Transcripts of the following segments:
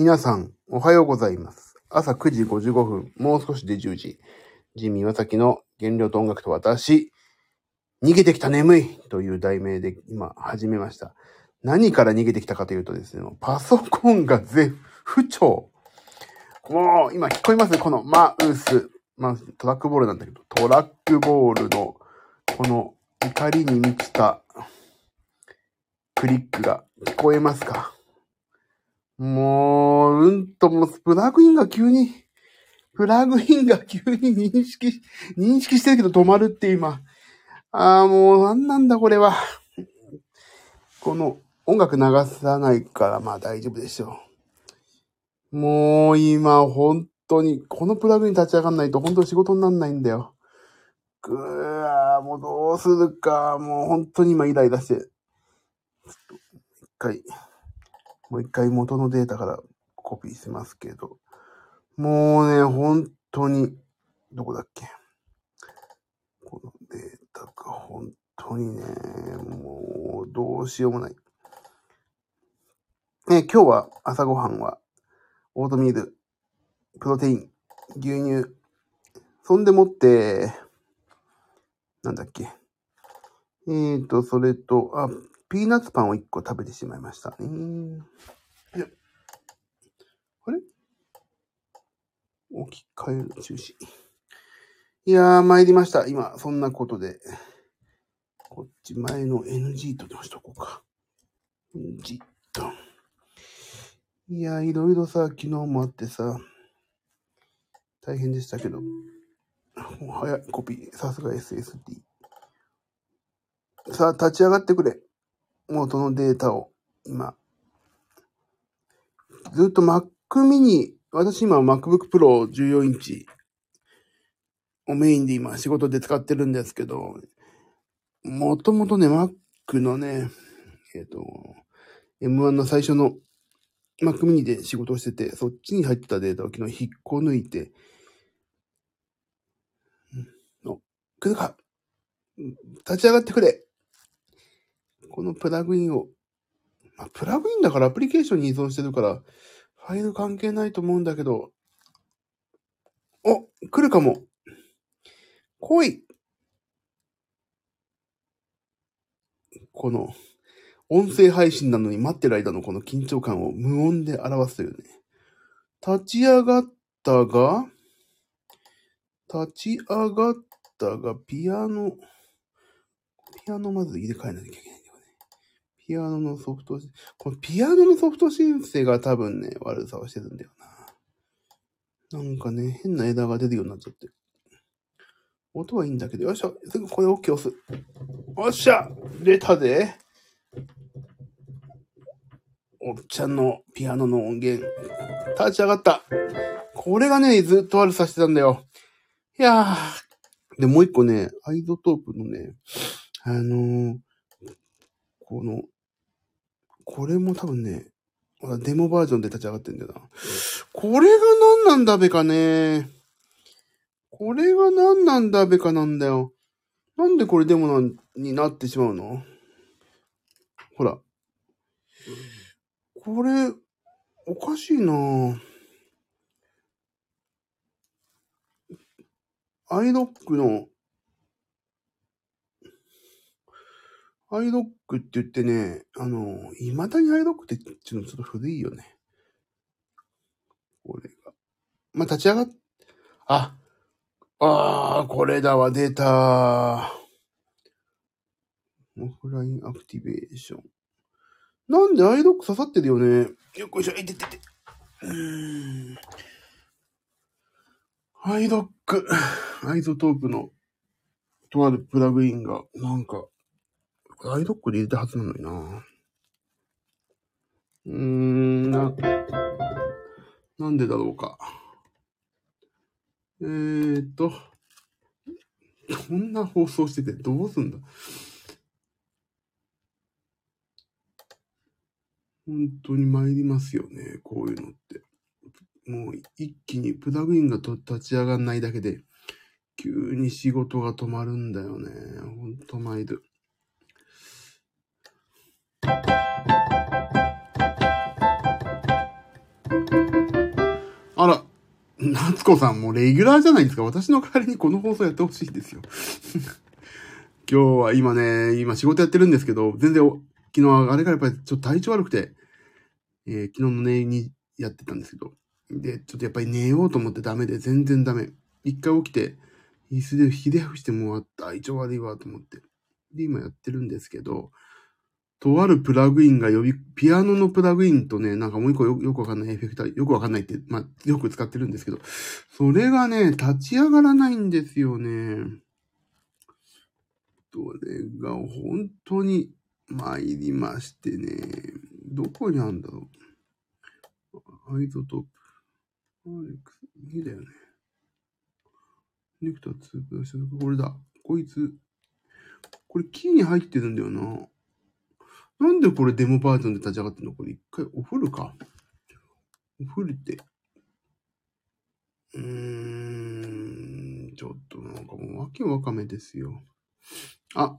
皆さん、おはようございます。朝9時55分、もう少しで10時。ジミー・ワサキの原料と音楽と私、逃げてきた眠いという題名で今始めました。何から逃げてきたかというとですね、パソコンが絶不調。もう今聞こえますこのマウス。まあ、トラックボールなんだけど、トラックボールのこの怒りに満ちたクリックが聞こえますか？もう、うんともう、プラグインが急に、プラグインが急に認識、認識してるけど止まるって今。ああ、もう、なんなんだこれは。この、音楽流さないから、まあ大丈夫でしょう。もう、今、本当に、このプラグイン立ち上がんないと本当に仕事になんないんだよ。ぐー、もうどうするか、もう本当に今イライラして。ちょっと、一回、もう一回元のデータからコピーしますけど。もうね、本当に、どこだっけこのデータが本当にね、もうどうしようもない。え、今日は朝ごはんは、オートミール、プロテイン、牛乳、そんでもって、なんだっけ。えーと、それと、あ、ピーナッツパンを1個食べてしまいましたね。いやあれ？置き換える中止。いやー、参りました。今、そんなことで。こっち前の NG と押しとこうか。NG と。いやー、いろいろさ、昨日もあってさ、大変でしたけど。もう早い、コピー。さすが SSD。さあ、立ち上がってくれ。元のデータを、今。ずっと Mac mini、私今 MacBook Pro 14インチをメインで今仕事で使ってるんですけど、もともとね、Mac のね、えっ、と、M1 の最初の Mac mini で仕事をしてて、そっちに入ってたデータを昨日引っこ抜いて、うんお、来るか立ち上がってくれこのプラグインを、まあ、プラグインだからアプリケーションに依存してるから、ファイル関係ないと思うんだけど、お、来るかも。来い。この、音声配信なのに待ってる間のこの緊張感を無音で表すというね。立ち上がったが、立ち上がったが、ピアノ、ピアノまず入れ替えなきゃいけない。ピアノのソフト、このピアノのソフト申請が多分ね、悪さをしてるんだよな。なんかね、変なエラーが出るようになっちゃって。音はいいんだけど、よっしゃ、すぐこれ OK 押す。よっしゃ出たで。おっちゃんのピアノの音源、立ち上がった。これがね、ずっと悪さしてたんだよ。いやー。で、もう一個ね、 iZotope のね、あのーこの、これも多分ね、デモバージョンで立ち上がってんだよな。これが何なんだべかね。これが何なんだべかなんだよ。なんでこれデモなんになってしまうの？ほら。これ、おかしいなぁ。アイドックの、アイドッククって言ってね、あの、未だにアイドックって言ってのちょっと古いよね。これが。まあ、立ち上がっ、あ、あー、これだわ、出たオフラインアクティベーション。なんでアイドック刺さってるよね。よっこいしょ、いててて。うん。アイドック、iZotope の、とあるプラグインが、なんか、アイドックで入れたはずなのにな。うーん、な、なんでだろうか。えーっと、こんな放送しててどうすんだ本当に参りますよね、こういうのって。もう一気にプラグインがと立ち上がんないだけで、急に仕事が止まるんだよね。ほんと参る。夏子さんもレギュラーじゃないですか。私の代わりにこの放送やってほしいんですよ。今日は今ね、今仕事やってるんですけど、全然、昨日あれからやっぱりちょっと体調悪くて、えー、昨日の寝にやってたんですけど、で、ちょっとやっぱり寝ようと思ってダメで、全然ダメ。一回起きて、椅子でひで伏してもう体調悪いわと思って。で、今やってるんですけど、とあるプラグインが呼び、ピアノのプラグインとね、なんかもう一個よくわかんないエフェクター、よくわかんないって、まあ、よく使ってるんですけど、それがね、立ち上がらないんですよね。それが本当に参りましてね、どこにあるんだろう。アイゾトップ。アレックス、いいだよね。ネクター2プラス、これだ。こいつ。これキーに入ってるんだよな。なんでこれデモバージョンで立ち上がってんの？これ一回お風呂か。お風呂って。うーん、ちょっとなんかもうわけわかめですよ。あ、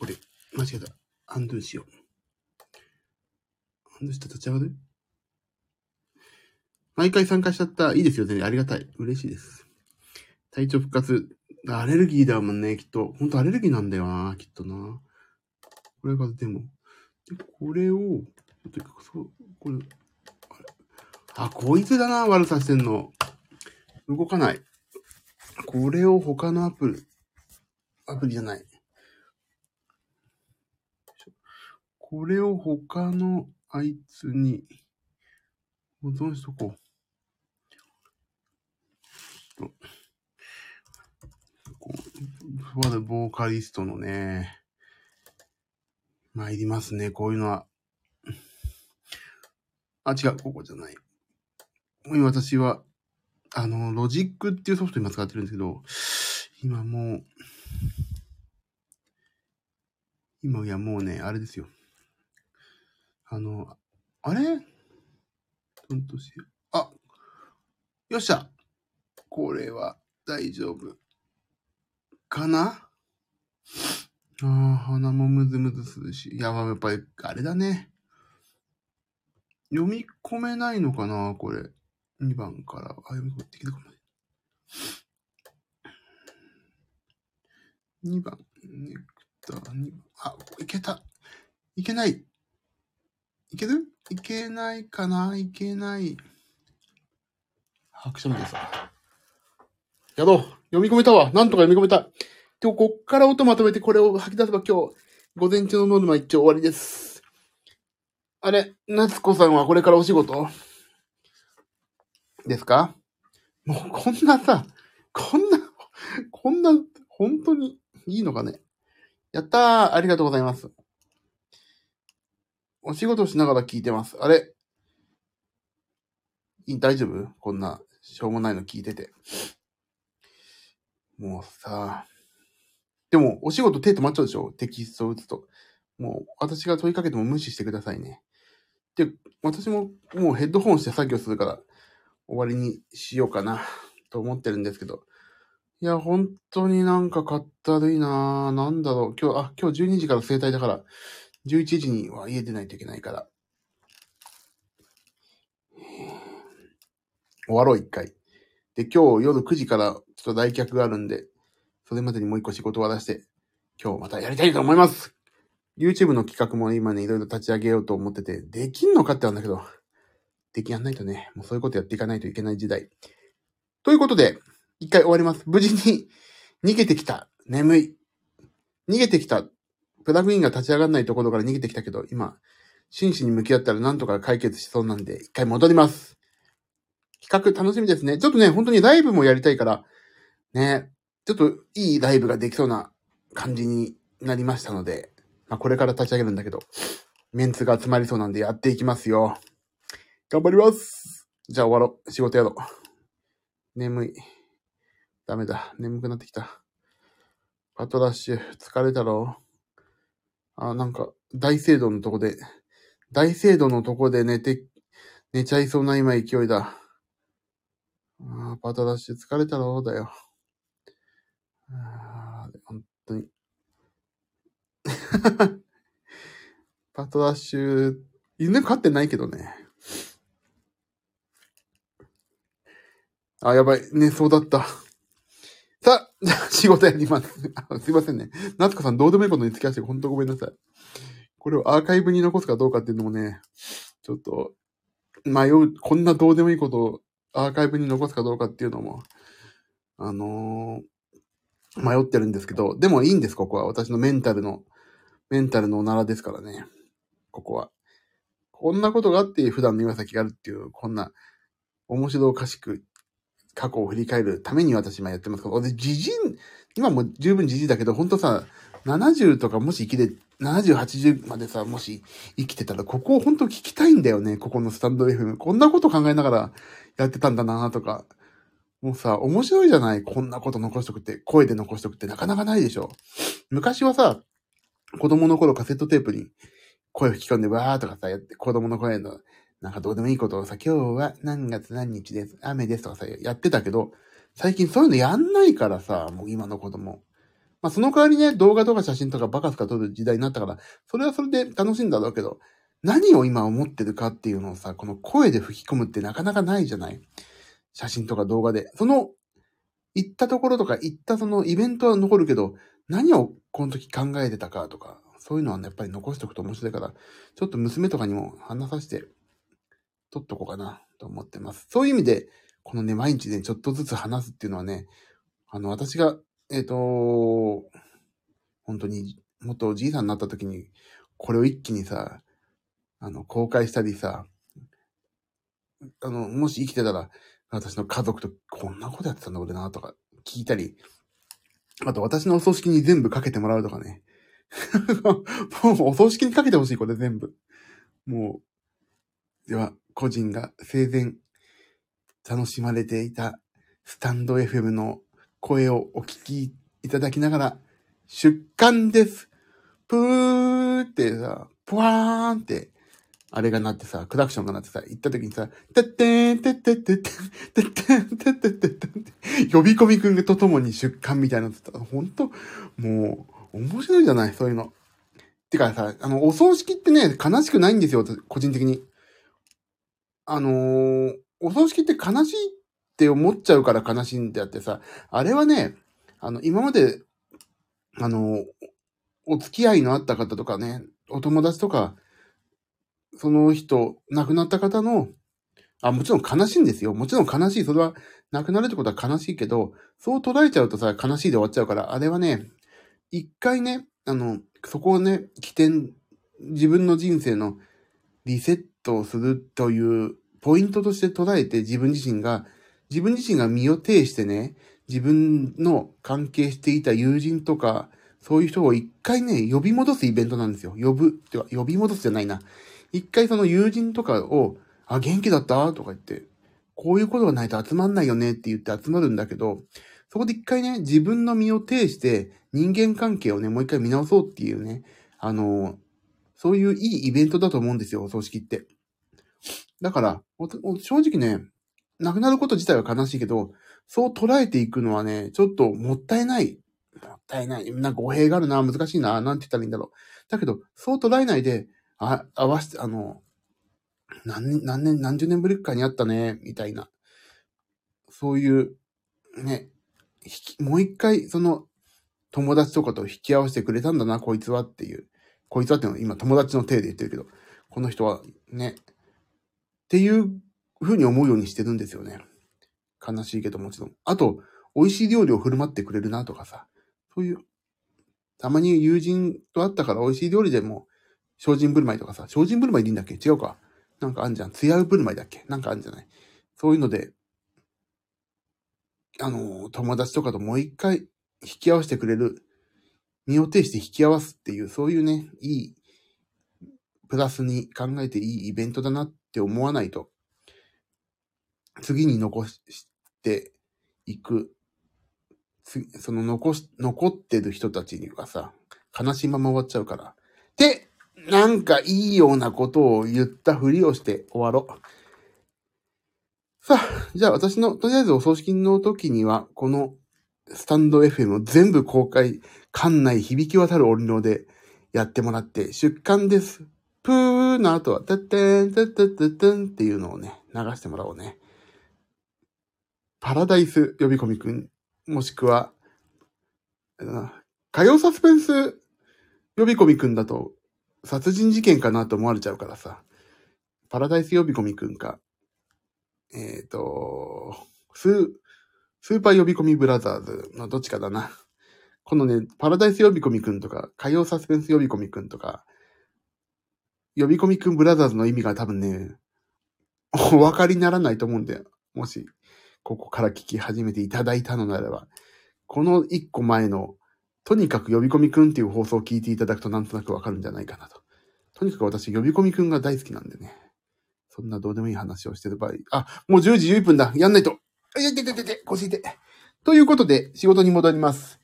これ、間違えた。アンドゥしよう。アンドゥして立ち上がる？毎回参加しちゃった。いいですよ、全然ありがたい。嬉しいです。体調復活。アレルギーだもんね、きっと。ほんとアレルギーなんだよな、きっとな。これがでも、で、これを、ちょっと、そ、これ、あこいつだな、悪さしてんの。動かない。これを他のアプリ、アプリじゃない。これを他のあいつに保存しとこう。こう、ボーカリストのね、参りますね、こういうのは。あ、違う、ここじゃない。今私は、あの、ロジックっていうソフト今使ってるんですけど、今もう、今いやもうね、あれですよ。あの、あれ？どんとしよ。あよっしゃこれは大丈夫。かな？ああ、鼻もムズムズするし。いや、やっぱり、あれだね。読み込めないのかなこれ。2番から。あ、読み込めてきたかも。2番、ネクター、2番。あ、いけた。いけない。いける？いけないかな？いけない。拍手もでさ。やろう。読み込めたわ。なんとか読み込めた。でも、こっから音まとめてこれを吐き出せば今日、午前中のノルマ一応終わりです。あれ、夏子さんはこれからお仕事？ですか？もうこんなさ、こんな、こんな、本当にいいのかね？やったーありがとうございます。お仕事しながら聞いてます。あれ？大丈夫？こんな、しょうもないの聞いてて。もうさ、でも、お仕事手止まっちゃうでしょ？テキストを打つと。もう、私が問いかけても無視してくださいね。で、私ももうヘッドホンして作業するから、終わりにしようかな、と思ってるんですけど。いや、本当になんかかったるいなぁなんだろう。今日、あ、今日12時から生体だから、11時には家出ないといけないから。終わろう、一回。で、今日夜9時からちょっと来客があるんで、それまでにもう一個仕事を終わらせて、今日またやりたいと思います !YouTube の企画も今ね、いろいろ立ち上げようと思ってて、できんのかってあるんだけど、できやんないとね、もうそういうことやっていかないといけない時代。ということで、一回終わります。無事に逃げてきた。眠い。逃げてきた。プラグインが立ち上がらないところから逃げてきたけど、今、真摯に向き合ったらなんとか解決しそうなんで、一回戻ります。企画楽しみですね。ちょっとね、本当にライブもやりたいから、ね、ちょっといいライブができそうな感じになりましたので、まあ、これから立ち上げるんだけど、メンツが集まりそうなんでやっていきますよ。頑張りますじゃあ終わろう。仕事やろう。眠い。ダメだ。眠くなってきた。パトラッシュ、疲れたろあ、なんか、大聖堂のとこで、大聖堂のとこで寝て、寝ちゃいそうな今勢いだ。あパトラッシュ疲れたろだよ。あ本当に。パトラッシュ、犬飼ってないけどね。あ、やばい。寝そうだった。さあ、じゃあ仕事やります。すいませんね。夏子さんどうでもいいことに付き合わせて本当ごめんなさい。これをアーカイブに残すかどうかっていうのもね、ちょっと、迷う、こんなどうでもいいことをアーカイブに残すかどうかっていうのも、あの迷ってるんですけど、でもいいんです、ここは。私のメンタルの、メンタルのおならですからね。ここは。こんなことがあって普段の今先があるっていう、こんな面白おかしく過去を振り返るために私今やってますから、俺、じじい、今も十分じじいだけど、ほんとさ、70とかもし生きて、70、80までさ、もし生きてたら、ここを本当聞きたいんだよね、ここのスタンド FM。こんなこと考えながらやってたんだなとか。もうさ、面白いじゃないこんなこと残しとくって、声で残しとくってなかなかないでしょ。昔はさ、子供の頃カセットテープに声吹き込んでわーとかさ、やって、子供の声の、なんかどうでもいいことをさ、今日は何月何日です、雨ですとかさ、やってたけど、最近そういうのやんないからさ、もう今の子供。まあその代わりね、動画とか写真とかバカスカ撮る時代になったから、それはそれで楽しいんだろうけど、何を今思ってるかっていうのをさ、この声で吹き込むってなかなかないじゃない写真とか動画で。その、行ったところとか、行ったそのイベントは残るけど、何をこの時考えてたかとか、そういうのはね、やっぱり残しておくと面白いから、ちょっと娘とかにも話させて、撮っとこうかなと思ってます。そういう意味で、このね、毎日ね、ちょっとずつ話すっていうのはね、あの、私が、えっ、と、本当に、もっとおじいさんになった時に、これを一気にさ、あの、公開したりさ、あの、もし生きてたら、私の家族とこんなことやってたんだ俺な、とか聞いたり、あと私のお葬式に全部かけてもらうとかね。もうお葬式にかけてほしい、これ全部。もう、では、個人が生前楽しまれていたスタンド FM の声をお聞きいただきながら、出刊です。ぷーってさ、ぷわーんって、あれがなってさ、クラクションがなってさ、行った時にさ、てってーんてってってって、てってんてってってって、呼び込みくんと共に出刊みたいなのってさ、ほんと、もう、面白いじゃない、そういうの。てかさ、あの、お葬式ってね、悲しくないんですよ、個人的に。あのーお葬式って悲しいって思っちゃうから悲しいんであってさ、あれはね、あの、今まで、あの、お付き合いのあった方とかね、お友達とか、その人、亡くなった方の、あ、もちろん悲しいんですよ。もちろん悲しい。それは、亡くなるってことは悲しいけど、そう捉えちゃうとさ、悲しいで終わっちゃうから、あれはね、一回ね、あの、そこをね、起点、自分の人生のリセットをするというポイントとして捉えて自分自身が、自分自身が身を挺してね、自分の関係していた友人とか、そういう人を一回ね、呼び戻すイベントなんですよ。呼ぶ。呼び戻すじゃないな。一回その友人とかを、あ、元気だった？とか言って、こういうことがないと集まんないよねって言って集まるんだけど、そこで一回ね、自分の身を挺して人間関係をね、もう一回見直そうっていうね、あの、そういういいイベントだと思うんですよ、お葬式って。だから、正直ね、亡くなること自体は悲しいけど、そう捉えていくのはね、ちょっともったいない。もったいない。なんか語弊があるな、難しいな、なんて言ったらいいんだろう。だけど、そう捉えないで、あ、合わせて、あの、何年、何年、何十年ぶりかにあったね、みたいな。そういう、ね、引きもう一回、その、友達とかと引き合わせてくれたんだな、こいつはっていう。こいつはっていうのは今友達の体で言ってるけど、この人はね、っていう風に思うようにしてるんですよね。悲しいけどもちろん。あと、美味しい料理を振る舞ってくれるなとかさ、そういう、たまに友人と会ったから美味しい料理でも、精進振る舞いとかさ、精進振る舞いでいいんだっけ？違うか。なんかあんじゃん。艶う振る舞いだっけ？なんかあんじゃない？そういうので、あの、友達とかともう一回引き合わせてくれる、身を挺して引き合わすっていう、そういうね、いい、プラスに考えていいイベントだなって思わないと、次に残していく、その残し、残ってる人たちにはさ、悲しいまま終わっちゃうから。で、なんかいいようなことを言ったふりをして終わろう。さあ、じゃあ私の、とりあえずお葬式の時には、このスタンド FM を全部公開、館内響き渡る音量でやってもらって、出刊です。プーの後は、てってん、てってってってんっていうのをね、流してもらおうね。パラダイス呼び込みくん、もしくは、あれだな火曜サスペンス呼び込みくんだと、殺人事件かなと思われちゃうからさ、パラダイス呼び込みくんか、えっ、と、スー、スーパー呼び込みブラザーズのどっちかだな。このね、パラダイス呼び込みくんとか、火曜サスペンス呼び込みくんとか、呼び込みくんブラザーズの意味が多分ね、お分かりにならないと思うんで、もし、ここから聞き始めていただいたのならば、この一個前の、とにかく呼び込みくんっていう放送を聞いていただくとなんとなくわかるんじゃないかなと。とにかく私、呼び込みくんが大好きなんでね。そんなどうでもいい話をしてる場合。あ、もう10時11分だ。やんないと。いやいてててて、腰痛い。ということで、仕事に戻ります。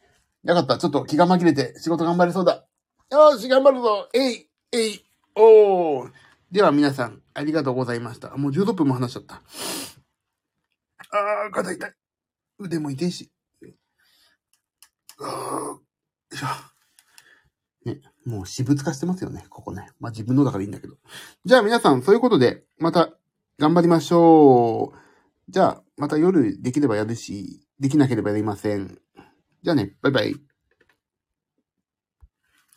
よかった。ちょっと気が紛れて仕事頑張れそうだ。よし、頑張るぞ。えい、えい、おー。では皆さん、ありがとうございました。もう16分も話しちゃった。あー、肩痛い。腕も痛いし。あー、し ょね、もう私物化してますよね、ここね。まあ自分のだからいいんだけど。じゃあ皆さん、そういうことで、また頑張りましょう。じゃあ、また夜できればやるし、できなければやりません。じゃあね、バイバイ。